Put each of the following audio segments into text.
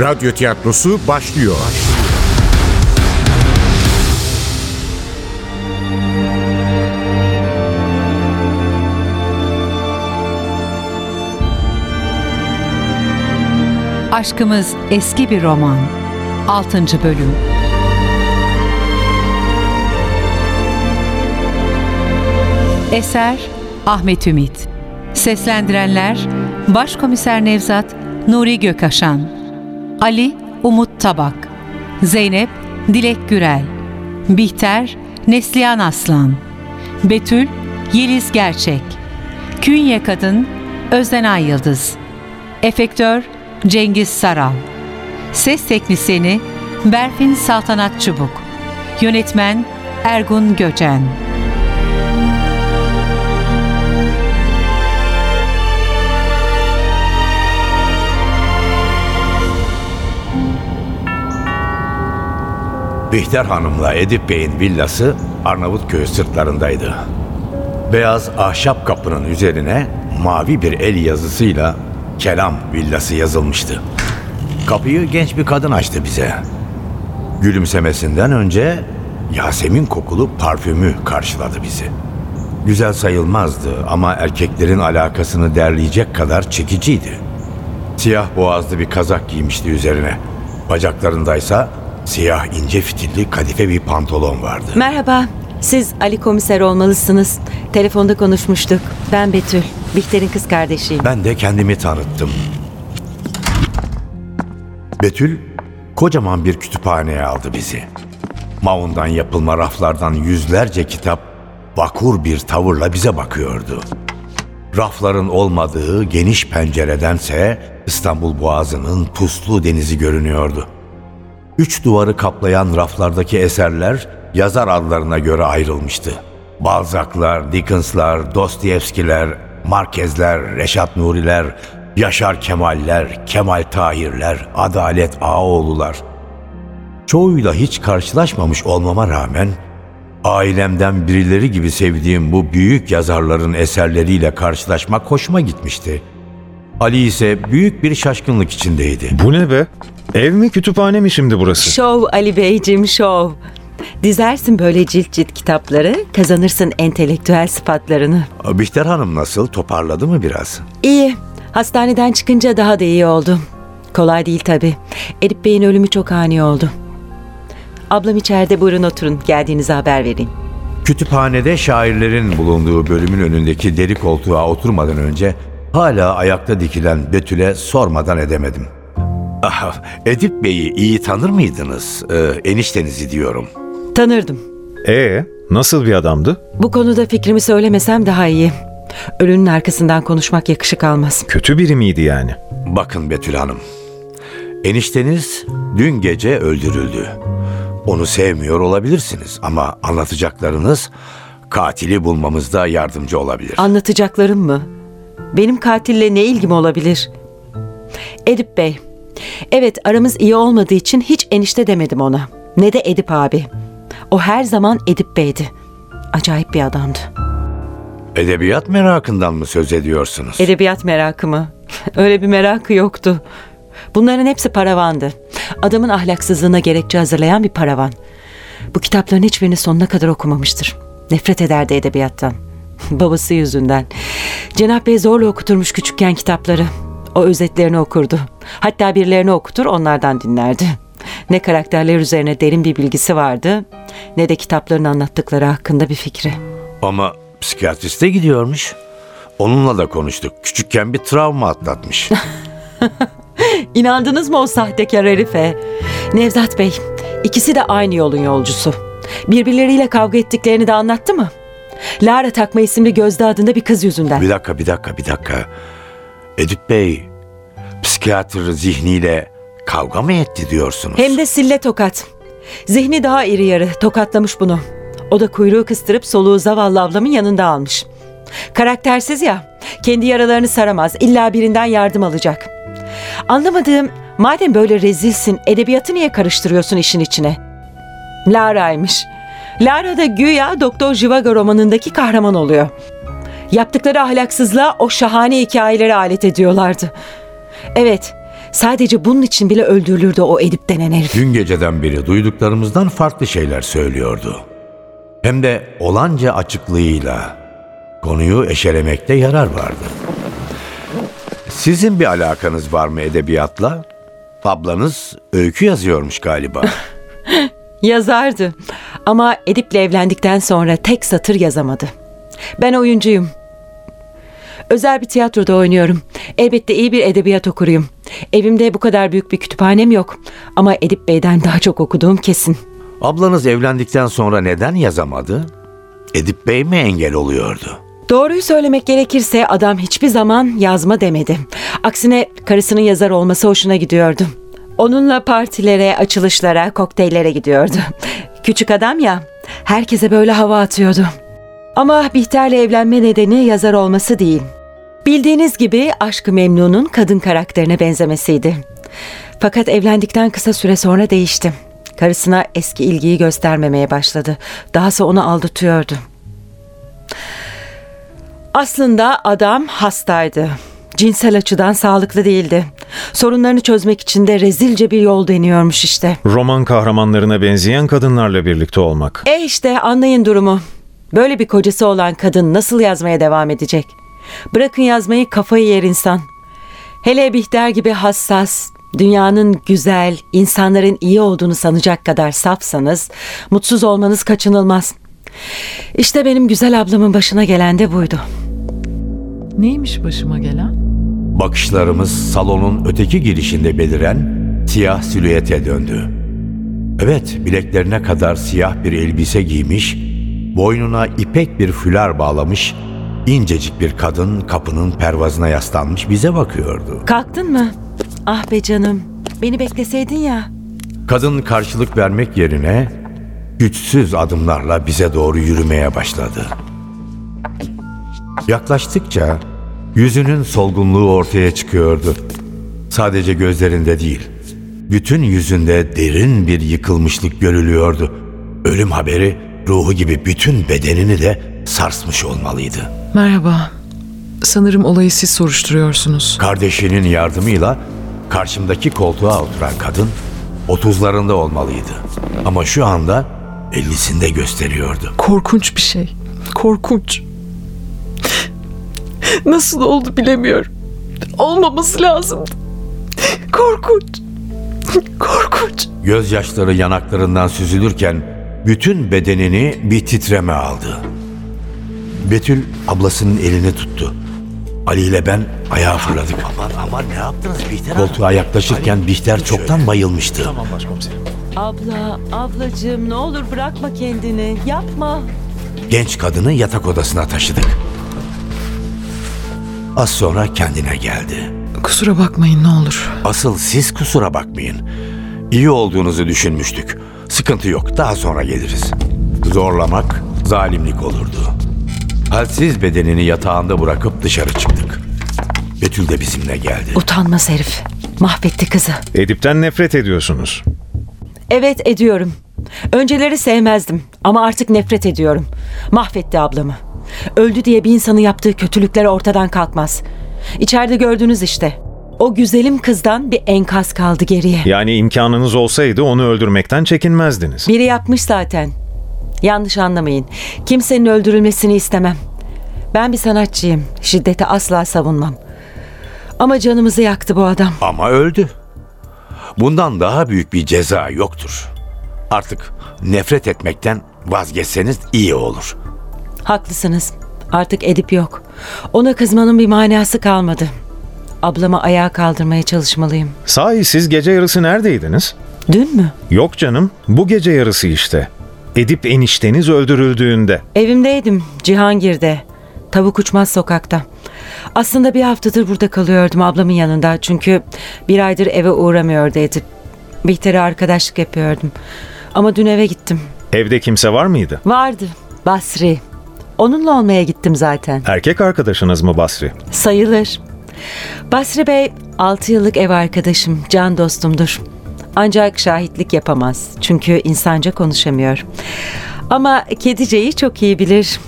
Radyo tiyatrosu başlıyor. Aşkımız eski bir roman. 6. bölüm. Eser Ahmet Ümit. Seslendirenler Başkomiser Nevzat Nuri Gökaşan. Ali Umut Tabak. Zeynep Dilek Gürel. Bihter Neslihan Aslan. Betül Yeliz Gerçek. Künye Kadın Özden Ay Yıldız. Efektör Cengiz Saral. Ses teknisyeni Berfin Saltanat Çubuk. Yönetmen Ergun Göcen. Bihter Hanım'la Edip Bey'in villası Arnavutköy sırtlarındaydı. Beyaz ahşap kapının üzerine mavi bir el yazısıyla Kelam villası yazılmıştı. Kapıyı genç bir kadın açtı bize. Gülümsemesinden önce Yasemin kokulu parfümü karşıladı bizi. Güzel sayılmazdı ama erkeklerin alakasını derleyecek kadar çekiciydi. Siyah boğazlı bir kazak giymişti üzerine. Bacaklarındaysa siyah ince fitilli kadife bir pantolon vardı. Merhaba. Siz Ali komiser olmalısınız. Telefonda konuşmuştuk. Ben Betül. Bihter'in kız kardeşiyim. Ben de kendimi tanıttım. Betül kocaman bir kütüphaneye aldı bizi. Maundan yapılma raflardan yüzlerce kitap vakur bir tavırla bize bakıyordu. Rafların olmadığı geniş penceredense İstanbul Boğazı'nın puslu denizi görünüyordu. Üç duvarı kaplayan raflardaki eserler yazar adlarına göre ayrılmıştı. Balzac'lar, Dickens'lar, Dostoyevski'ler, Markezler, Reşat Nuri'ler, Yaşar Kemal'ler, Kemal Tahir'ler, Adalet Ağaoğlu'lar. Çoğuyla hiç karşılaşmamış olmama rağmen ailemden birileri gibi sevdiğim bu büyük yazarların eserleriyle karşılaşmak hoşuma gitmişti. Ali ise büyük bir şaşkınlık içindeydi. Bu ne be? Ev mi kütüphane mi şimdi burası? Şov Ali Beyciğim şov. Dizersin böyle cilt cilt kitapları, kazanırsın entelektüel sıfatlarını. Bihter Hanım nasıl? Toparladı mı biraz? İyi. Hastaneden çıkınca daha da iyi oldu. Kolay değil tabii. Edip Bey'in ölümü çok ani oldu. Ablam içeride buyurun oturun. Geldiğinizi haber vereyim. Kütüphanede şairlerin bulunduğu bölümün önündeki deri koltuğa oturmadan önce hala ayakta dikilen Betül'e sormadan edemedim. Ah, Edip Bey'i iyi tanır mıydınız? Ee, eniştenizi diyorum. Tanırdım. Ee, nasıl bir adamdı? Bu konuda fikrimi söylemesem daha iyi. Ölünün arkasından konuşmak yakışık almaz. Kötü biri miydi yani? Bakın Betül Hanım. Enişteniz dün gece öldürüldü. Onu sevmiyor olabilirsiniz ama anlatacaklarınız katili bulmamızda yardımcı olabilir. Anlatacaklarım mı? Benim katille ne ilgim olabilir? Edip Bey. Evet aramız iyi olmadığı için hiç enişte demedim ona. Ne de Edip abi. O her zaman Edip Bey'di. Acayip bir adamdı. Edebiyat merakından mı söz ediyorsunuz? Edebiyat merakı mı? Öyle bir merakı yoktu. Bunların hepsi paravandı. Adamın ahlaksızlığına gerekçe hazırlayan bir paravan. Bu kitapların hiçbirini sonuna kadar okumamıştır. Nefret ederdi edebiyattan. Babası yüzünden. Cenap Bey zorla okuturmuş küçükken kitapları. O özetlerini okurdu. Hatta birilerini okutur onlardan dinlerdi. Ne karakterler üzerine derin bir bilgisi vardı ne de kitapların anlattıkları hakkında bir fikri. Ama psikiyatriste gidiyormuş. Onunla da konuştuk. Küçükken bir travma atlatmış. İnandınız mı o sahtekar herife? Nevzat Bey, ikisi de aynı yolun yolcusu. Birbirleriyle kavga ettiklerini de anlattı mı? Lara Takma isimli Gözde adında bir kız yüzünden. bir dakika, bir dakika, bir dakika. Edip Bey, psikiyatr zihniyle kavga mı etti diyorsunuz? Hem de sille tokat. Zihni daha iri yarı, tokatlamış bunu. O da kuyruğu kıstırıp soluğu zavallı ablamın yanında almış. Karaktersiz ya, kendi yaralarını saramaz, illa birinden yardım alacak. Anlamadığım, madem böyle rezilsin, edebiyatı niye karıştırıyorsun işin içine? Lara'ymış. Lara da güya Doktor Jivago romanındaki kahraman oluyor. Yaptıkları ahlaksızlığa o şahane hikayeleri alet ediyorlardı. Evet, Sadece bunun için bile öldürülürdü o Edip denen herif. Dün geceden beri duyduklarımızdan farklı şeyler söylüyordu. Hem de olanca açıklığıyla konuyu eşelemekte yarar vardı. Sizin bir alakanız var mı edebiyatla? Ablanız öykü yazıyormuş galiba. Yazardı ama Edip'le evlendikten sonra tek satır yazamadı. Ben oyuncuyum. Özel bir tiyatroda oynuyorum. Elbette iyi bir edebiyat okuruyum. Evimde bu kadar büyük bir kütüphanem yok. Ama Edip Bey'den daha çok okuduğum kesin. Ablanız evlendikten sonra neden yazamadı? Edip Bey mi engel oluyordu? Doğruyu söylemek gerekirse adam hiçbir zaman yazma demedi. Aksine karısının yazar olması hoşuna gidiyordu. Onunla partilere, açılışlara, kokteyllere gidiyordu. Küçük adam ya, herkese böyle hava atıyordu. Ama Bihter'le evlenme nedeni yazar olması değil. Bildiğiniz gibi Aşkı Memnun'un kadın karakterine benzemesiydi. Fakat evlendikten kısa süre sonra değişti. Karısına eski ilgiyi göstermemeye başladı. Dahası onu aldatıyordu. Aslında adam hastaydı. Cinsel açıdan sağlıklı değildi. Sorunlarını çözmek için de rezilce bir yol deniyormuş işte. Roman kahramanlarına benzeyen kadınlarla birlikte olmak. E işte anlayın durumu. Böyle bir kocası olan kadın nasıl yazmaya devam edecek? Bırakın yazmayı kafayı yer insan. Hele Bihter gibi hassas, dünyanın güzel, insanların iyi olduğunu sanacak kadar safsanız mutsuz olmanız kaçınılmaz. İşte benim güzel ablamın başına gelen de buydu. Neymiş başıma gelen? Bakışlarımız salonun öteki girişinde beliren siyah silüete döndü. Evet, bileklerine kadar siyah bir elbise giymiş, boynuna ipek bir fülar bağlamış, incecik bir kadın kapının pervazına yaslanmış bize bakıyordu. Kalktın mı? Ah be canım, beni bekleseydin ya. Kadın karşılık vermek yerine güçsüz adımlarla bize doğru yürümeye başladı. Yaklaştıkça yüzünün solgunluğu ortaya çıkıyordu. Sadece gözlerinde değil, bütün yüzünde derin bir yıkılmışlık görülüyordu. Ölüm haberi ruhu gibi bütün bedenini de sarsmış olmalıydı. Merhaba. Sanırım olayı siz soruşturuyorsunuz. Kardeşinin yardımıyla karşımdaki koltuğa oturan kadın 30'larında olmalıydı. Ama şu anda 50'sinde gösteriyordu. Korkunç bir şey. Korkunç. Nasıl oldu bilemiyorum. Olmaması lazımdı. Korkunç. Korkunç. Gözyaşları yanaklarından süzülürken bütün bedenini bir titreme aldı. Betül ablasının elini tuttu. Ali ile ben ayağa fırladık. Aman aman ne yaptınız Bihter Koltuğa yaklaşırken Bihter çoktan bayılmıştı. Abla, ablacığım ne olur bırakma kendini. Yapma. Genç kadını yatak odasına taşıdık. Az sonra kendine geldi. Kusura bakmayın ne olur. Asıl siz kusura bakmayın. İyi olduğunuzu düşünmüştük. Sıkıntı yok, daha sonra geliriz. Zorlamak zalimlik olurdu. Halsiz bedenini yatağında bırakıp dışarı çıktık. Betül de bizimle geldi. Utanmaz herif. Mahvetti kızı. Edip'ten nefret ediyorsunuz. Evet ediyorum. Önceleri sevmezdim ama artık nefret ediyorum. Mahvetti ablamı. Öldü diye bir insanın yaptığı kötülükler ortadan kalkmaz. İçeride gördünüz işte. O güzelim kızdan bir enkaz kaldı geriye. Yani imkanınız olsaydı onu öldürmekten çekinmezdiniz. Biri yapmış zaten. Yanlış anlamayın. Kimsenin öldürülmesini istemem. Ben bir sanatçıyım. Şiddeti asla savunmam. Ama canımızı yaktı bu adam. Ama öldü. Bundan daha büyük bir ceza yoktur. Artık nefret etmekten vazgeçseniz iyi olur. Haklısınız. Artık Edip yok. Ona kızmanın bir manası kalmadı. Ablamı ayağa kaldırmaya çalışmalıyım. Sahi siz gece yarısı neredeydiniz? Dün mü? Yok canım, bu gece yarısı işte. Edip enişteniz öldürüldüğünde. Evimdeydim. Cihangir'de. Tavuk uçmaz sokakta. Aslında bir haftadır burada kalıyordum ablamın yanında. Çünkü bir aydır eve uğramıyordu Edip. Bihter'e arkadaşlık yapıyordum. Ama dün eve gittim. Evde kimse var mıydı? Vardı. Basri. Onunla olmaya gittim zaten. Erkek arkadaşınız mı Basri? Sayılır. Basri Bey 6 yıllık ev arkadaşım, can dostumdur. Ancak şahitlik yapamaz. Çünkü insanca konuşamıyor. Ama Kedice'yi çok iyi bilir.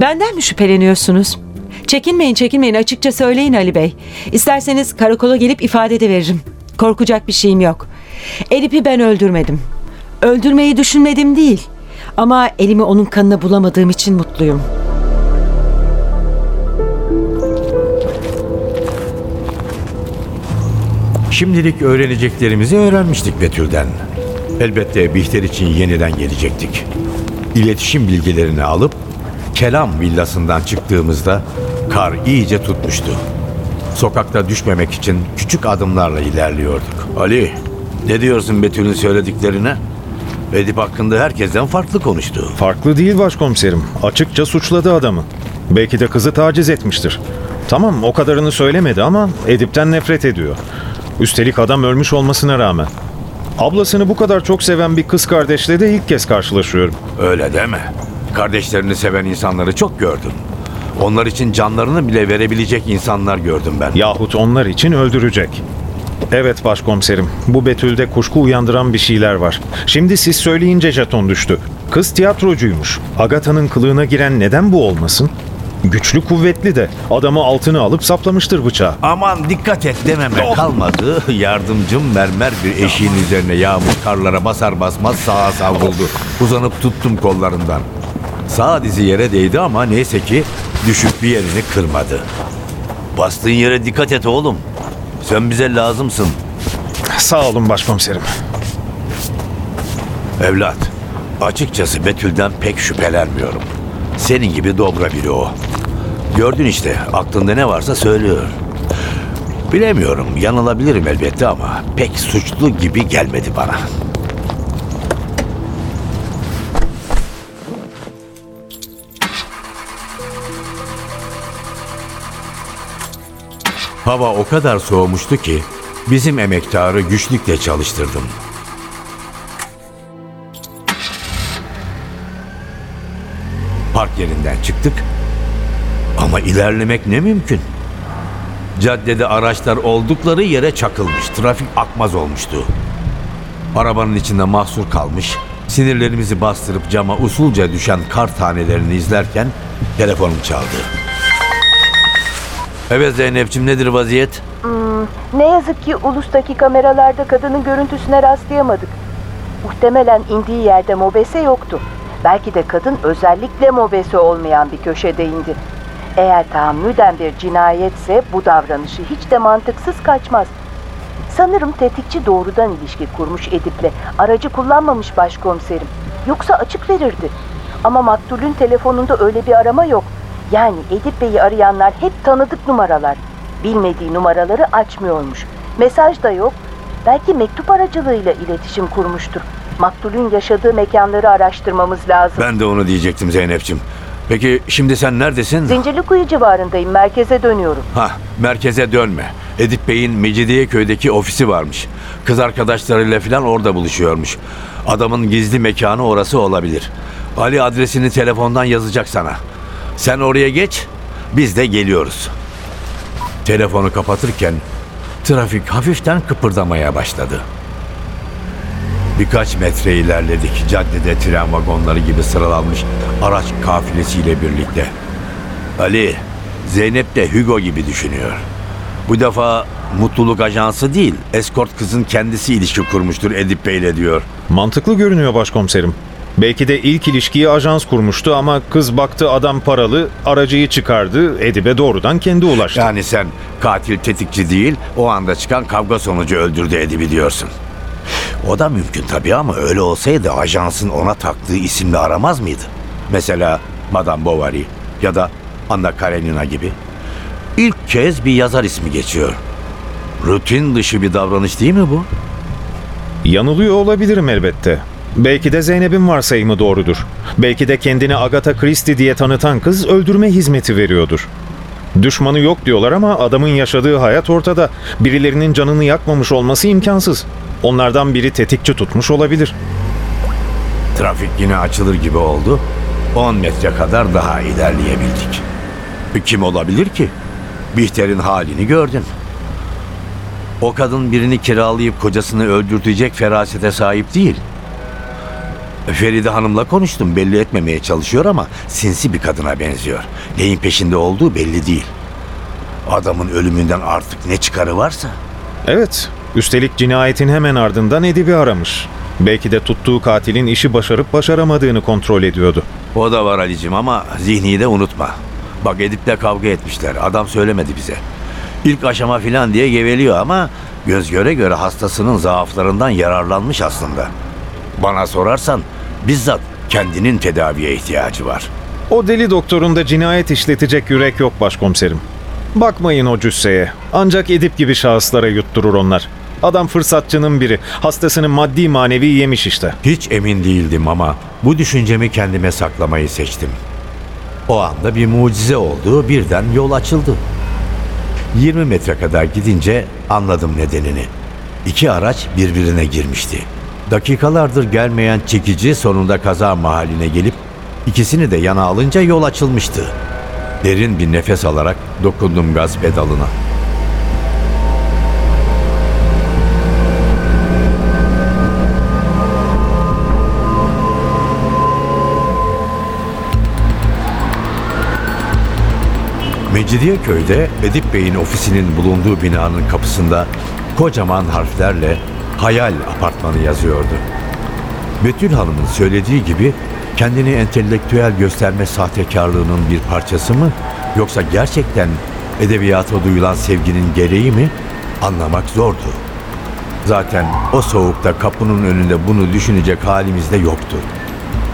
Benden mi şüpheleniyorsunuz? Çekinmeyin çekinmeyin açıkça söyleyin Ali Bey. İsterseniz karakola gelip ifade de veririm. Korkacak bir şeyim yok. Elif'i ben öldürmedim. Öldürmeyi düşünmedim değil. Ama elimi onun kanına bulamadığım için mutluyum. Şimdilik öğreneceklerimizi öğrenmiştik Betül'den. Elbette Bihter için yeniden gelecektik. İletişim bilgilerini alıp Kelam villasından çıktığımızda kar iyice tutmuştu. Sokakta düşmemek için küçük adımlarla ilerliyorduk. Ali, ne diyorsun Betül'ün söylediklerine? Edip hakkında herkesten farklı konuştu. Farklı değil başkomiserim. Açıkça suçladı adamı. Belki de kızı taciz etmiştir. Tamam o kadarını söylemedi ama Edip'ten nefret ediyor. Üstelik adam ölmüş olmasına rağmen. Ablasını bu kadar çok seven bir kız kardeşle de ilk kez karşılaşıyorum. Öyle deme. Kardeşlerini seven insanları çok gördüm. Onlar için canlarını bile verebilecek insanlar gördüm ben. Yahut onlar için öldürecek. Evet başkomiserim, bu Betül'de kuşku uyandıran bir şeyler var. Şimdi siz söyleyince jeton düştü. Kız tiyatrocuymuş. Agatha'nın kılığına giren neden bu olmasın? Güçlü kuvvetli de adamı altına alıp saplamıştır bıçağı. Aman dikkat et dememe kalmadı. Yardımcım mermer bir eşiğin üzerine yağmur karlara basar basmaz sağa savruldu. Uzanıp tuttum kollarından. Sağ dizi yere değdi ama neyse ki düşüp bir yerini kırmadı. Bastığın yere dikkat et oğlum. Sen bize lazımsın. Sağ olun başkomiserim. Evlat, açıkçası Betül'den pek şüphelenmiyorum. Senin gibi dobra biri o. Gördün işte, aklında ne varsa söylüyor. Bilemiyorum, yanılabilirim elbette ama pek suçlu gibi gelmedi bana. Hava o kadar soğumuştu ki bizim emektarı güçlükle çalıştırdım. Park yerinden çıktık ama ilerlemek ne mümkün. Caddede araçlar oldukları yere çakılmış, trafik akmaz olmuştu. Arabanın içinde mahsur kalmış, sinirlerimizi bastırıp cama usulca düşen kar tanelerini izlerken telefonum çaldı. Evet Zeynep'ciğim nedir vaziyet? Ne yazık ki ulustaki kameralarda kadının görüntüsüne rastlayamadık. Muhtemelen indiği yerde mobese yoktu. Belki de kadın özellikle mobese olmayan bir köşede indi. Eğer tahammüden bir cinayetse bu davranışı hiç de mantıksız kaçmaz. Sanırım tetikçi doğrudan ilişki kurmuş Edip'le. Aracı kullanmamış başkomiserim. Yoksa açık verirdi. Ama maktulün telefonunda öyle bir arama yok. Yani Edip Bey'i arayanlar hep tanıdık numaralar. Bilmediği numaraları açmıyormuş. Mesaj da yok. Belki mektup aracılığıyla iletişim kurmuştur. Maktulün yaşadığı mekanları araştırmamız lazım. Ben de onu diyecektim Zeynep'ciğim. Peki şimdi sen neredesin? Zincirlikuyu civarındayım. Merkeze dönüyorum. Ha, merkeze dönme. Edip Bey'in Mecidiyeköy'deki ofisi varmış. Kız arkadaşlarıyla falan orada buluşuyormuş. Adamın gizli mekanı orası olabilir. Ali adresini telefondan yazacak sana. Sen oraya geç, biz de geliyoruz. Telefonu kapatırken trafik hafiften kıpırdamaya başladı. Birkaç metre ilerledik. Caddede tren vagonları gibi sıralanmış araç kafilesiyle birlikte. Ali, Zeynep de Hugo gibi düşünüyor. Bu defa mutluluk ajansı değil, eskort kızın kendisi ilişki kurmuştur Edip Bey'le diyor. Mantıklı görünüyor başkomiserim. Belki de ilk ilişkiyi ajans kurmuştu ama kız baktı adam paralı, aracıyı çıkardı, Edip'e doğrudan kendi ulaştı. Yani sen katil tetikçi değil, o anda çıkan kavga sonucu öldürdü Edip'i diyorsun. O da mümkün tabii ama öyle olsaydı ajansın ona taktığı isimle aramaz mıydı? Mesela Madame Bovary ya da Anna Karenina gibi. İlk kez bir yazar ismi geçiyor. Rutin dışı bir davranış değil mi bu? Yanılıyor olabilirim elbette. Belki de Zeynep'in varsayımı doğrudur. Belki de kendini Agatha Christie diye tanıtan kız öldürme hizmeti veriyordur. Düşmanı yok diyorlar ama adamın yaşadığı hayat ortada. Birilerinin canını yakmamış olması imkansız. Onlardan biri tetikçi tutmuş olabilir. Trafik yine açılır gibi oldu. 10 metre kadar daha ilerleyebildik. Kim olabilir ki? Bihter'in halini gördün. O kadın birini kiralayıp kocasını öldürtecek ferasete sahip değil. Feride Hanım'la konuştum. Belli etmemeye çalışıyor ama sinsi bir kadına benziyor. Neyin peşinde olduğu belli değil. Adamın ölümünden artık ne çıkarı varsa. Evet, üstelik cinayetin hemen ardından Edip'i aramış. Belki de tuttuğu katilin işi başarıp başaramadığını kontrol ediyordu. O da var Ali'cim ama zihniyi de unutma. Bak Edip'le kavga etmişler. Adam söylemedi bize. İlk aşama filan diye geveliyor ama göz göre göre hastasının zaaflarından yararlanmış aslında. Bana sorarsan bizzat kendinin tedaviye ihtiyacı var. O deli doktorun da cinayet işletecek yürek yok başkomiserim. Bakmayın o cüsseye. Ancak Edip gibi şahıslara yutturur onlar. Adam fırsatçının biri. Hastasını maddi manevi yemiş işte. Hiç emin değildim ama bu düşüncemi kendime saklamayı seçtim. O anda bir mucize oldu, birden yol açıldı. 20 metre kadar gidince anladım nedenini. İki araç birbirine girmişti. Dakikalardır gelmeyen çekici sonunda kaza mahalline gelip ikisini de yana alınca yol açılmıştı. Derin bir nefes alarak dokundum gaz pedalına. Mecidiyeköy'de Edip Bey'in ofisinin bulunduğu binanın kapısında kocaman harflerle Hayal Apartmanı yazıyordu. Betül Hanım'ın söylediği gibi kendini entelektüel gösterme sahtekarlığının bir parçası mı yoksa gerçekten edebiyata duyulan sevginin gereği mi anlamak zordu. Zaten o soğukta kapının önünde bunu düşünecek halimiz de yoktu.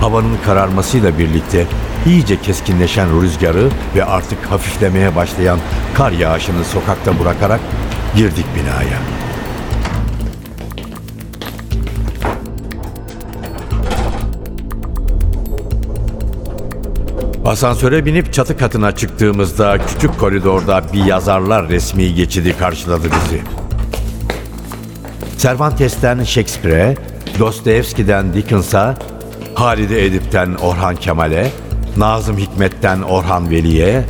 Havanın kararmasıyla birlikte iyice keskinleşen rüzgarı ve artık hafiflemeye başlayan kar yağışını sokakta bırakarak girdik binaya. Asansöre binip çatı katına çıktığımızda küçük koridorda bir yazarlar resmi geçidi karşıladı bizi. Cervantes'ten Shakespeare'e, Dostoyevski'den Dickens'a, Halide Edip'ten Orhan Kemal'e, Nazım Hikmet'ten Orhan Veli'ye,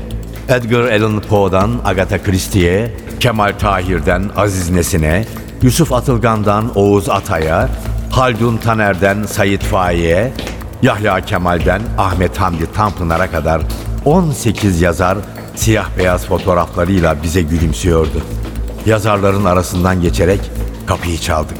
Edgar Allan Poe'dan Agatha Christie'ye, Kemal Tahir'den Aziz Nesin'e, Yusuf Atılgan'dan Oğuz Atay'a, Haldun Taner'den Sayit Faik'e, Yahya Kemal'den Ahmet Hamdi Tanpınar'a kadar 18 yazar siyah beyaz fotoğraflarıyla bize gülümsüyordu. Yazarların arasından geçerek kapıyı çaldık.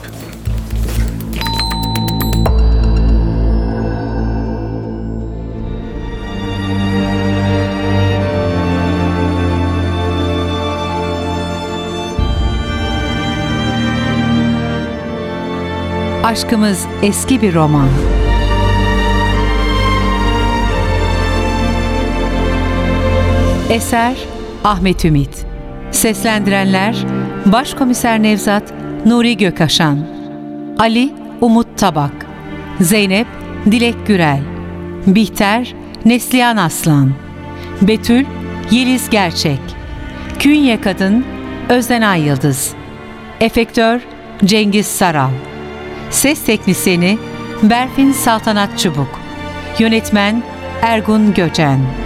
Aşkımız eski bir roman. Eser Ahmet Ümit. Seslendirenler Başkomiser Nevzat Nuri Gökaşan. Ali Umut Tabak. Zeynep Dilek Gürel. Bihter Neslihan Aslan. Betül Yeliz Gerçek. Künye Kadın Özden Ay Yıldız. Efektör Cengiz Saral. Ses Teknisini Berfin Saltanat Çubuk. Yönetmen Ergun Göcen